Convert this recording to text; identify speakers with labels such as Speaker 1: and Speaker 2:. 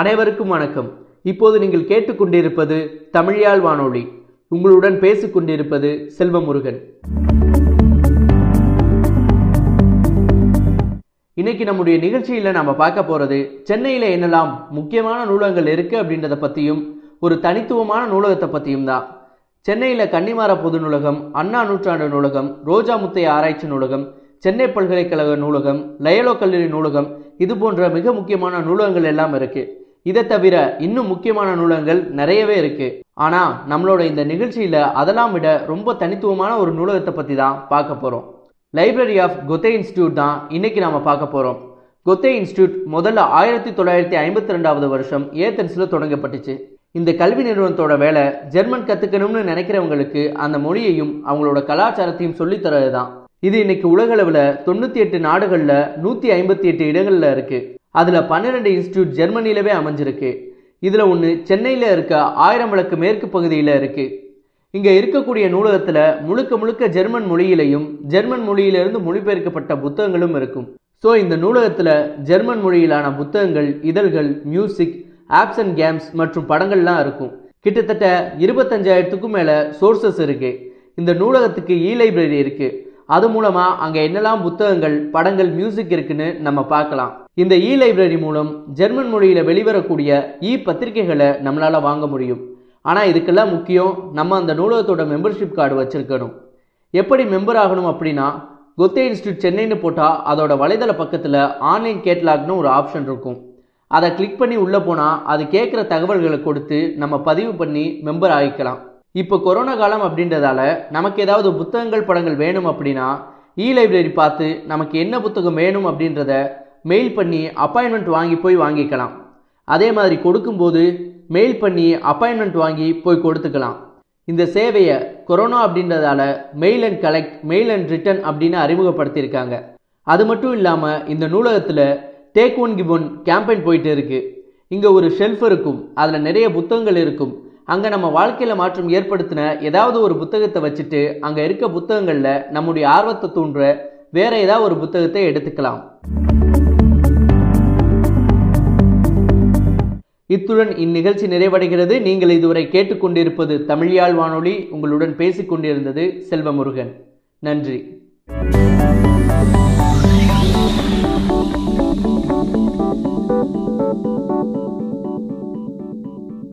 Speaker 1: அனைவருக்கும் வணக்கம். இப்போது நீங்கள் கேட்டுக்கொண்டிருப்பது தமிழ்யாழ் வானொலி. உங்களுடன் பேசிக்கொண்டிருப்பது செல்வமுருகன். இன்னைக்கு நம்முடைய நிகழ்ச்சியில நாம பார்க்க போறது சென்னையில என்னெல்லாம் முக்கியமான நூலகங்கள் இருக்கு அப்படின்றத பத்தியும் ஒரு தனித்துவமான நூலகத்தை பத்தியும் தான். சென்னையில கன்னிமாரா பொது நூலகம் அண்ணா நூற்றாண்டு நூலகம் ரோஜா முத்தைய ஆராய்ச்சி நூலகம் சென்னை பல்கலைக்கழக நூலகம் லயலோ கல்லூரி நூலகம் இது போன்ற மிக முக்கியமான நூலகங்கள் எல்லாம் இருக்குது இதை தவிர இன்னும் முக்கியமான நூலகங்கள் நிறையவே இருக்கு. ஆனா நம்மளோட இந்த நிகழ்ச்சியில அதெல்லாம் விட ரொம்ப தனித்துவமான ஒரு நூலகத்தை பத்தி தான் பார்க்க போறோம். லைப்ரரி ஆஃப் கொத்தே இன்ஸ்டியூட் தான் இன்னைக்கு நாம பார்க்க போறோம். கொத்தே இன்ஸ்டியூட் முதல்ல ஆயிரத்தி தொள்ளாயிரத்தி ஐம்பத்தி ரெண்டாவது வருஷம் ஏத்தன்ஸில் தொடங்கப்பட்டுச்சு. இந்த கல்வி நிறுவனத்தோட வேலை ஜெர்மன் கத்துக்கணும்னு நினைக்கிறவங்களுக்கு அந்த மொழியையும் அவங்களோட கலாச்சாரத்தையும் சொல்லித் தரது தான் இது இன்னைக்கு உலகளவில் தொண்ணூற்றி எட்டு நாடுகளில் நூற்றி ஐம்பத்தி எட்டு இடங்களில் இருக்கு. அதில் பன்னிரெண்டு இன்ஸ்டியூட் ஜெர்மனியிலவே அமைஞ்சிருக்கு. இதில் ஒன்று சென்னையில் இருக்க ஆயிரம் விளக்கு மேற்கு பகுதியில் இருக்குது இங்கே இருக்கக்கூடிய நூலகத்தில் முழுக்க முழுக்க ஜெர்மன் மொழியிலையும் ஜெர்மன் மொழியிலிருந்து மொழிபெயர்க்கப்பட்ட புத்தகங்களும் இருக்கும். ஸோ இந்த நூலகத்தில் ஜெர்மன் மொழியிலான புத்தகங்கள் இதழ்கள் மியூசிக் ஆப்ஸ் அண்ட் கேம்ஸ் மற்றும் படங்கள்லாம் இருக்கும். கிட்டத்தட்ட இருபத்தஞ்சாயிரத்துக்கும் மேலே சோர்சஸ் இருக்குது இந்த நூலகத்துக்கு இ லைப்ரரி இருக்குது அது மூலமா அங்க என்னெல்லாம் புத்தகங்கள் படங்கள் மியூசிக் இருக்குன்னு நம்ம பார்க்கலாம். இந்த இ லைப்ரரி மூலம் ஜெர்மன் மொழியில வெளிவரக்கூடிய இ பத்திரிகைகளை நம்மளால வாங்க முடியும். ஆனா இதுக்கெல்லாம் முக்கியம் நம்ம அந்த நூலகத்தோட மெம்பர்ஷிப் கார்டு வச்சிருக்கணும். எப்படி மெம்பர் ஆகணும் அப்படின்னா கொத்தே இன்ஸ்டியூட் சென்னைன்னு போட்டால் அதோட வலைதள பக்கத்தில் ஆன்லைன் கேட்லாக்னு ஒரு ஆப்ஷன் இருக்கும். அதை கிளிக் பண்ணி உள்ளே போனால் அது கேட்குற தகவல்களை கொடுத்து நம்ம பதிவு பண்ணி மெம்பர் ஆகிக்கலாம். இப்போ கொரோனா காலம் அப்படின்றதால நமக்கு ஏதாவது புத்தகங்கள் படங்கள் வேணும் அப்படின்னா இ லைப்ரரி பார்த்து நமக்கு என்ன புத்தகம் வேணும் அப்படின்றத மெயில் பண்ணி அப்பாயின்மெண்ட் வாங்கி போய் வாங்கிக்கலாம். அதே மாதிரி கொடுக்கும்போது மெயில் பண்ணி அப்பாயின்மெண்ட் வாங்கி போய் கொடுத்துக்கலாம். இந்த சேவையை கொரோனா அப்படின்றதால mail and collect mail and return அப்படின்னு அறிமுகப்படுத்தியிருக்காங்க. அது மட்டும் இல்லாமல் இந்த நூலகத்தில் take one give one campaign போயிட்டு இருக்கு. இங்கே ஒரு ஷெல்ஃப் இருக்கும். அதில் நிறைய புத்தகங்கள் இருக்கும். அங்கே நம்ம வாழ்க்கையில் மாற்றம் ஏற்படுத்தின ஏதாவது ஒரு புத்தகத்தை வச்சுட்டு அங்கே இருக்க புத்தகங்களில் நம்முடைய ஆர்வத்தை தூண்டுற வேற ஏதாவது ஒரு புத்தகத்தை எடுத்துக்கலாம். இத்துடன் இந்நிகழ்ச்சி நிறைவடைகிறது. நீங்கள் இதுவரை கேட்டுக்கொண்டிருப்பது தமிழ்யாழ் வானொலி. உங்களுடன் பேசிக்கொண்டிருந்தது செல்வமுருகன். நன்றி.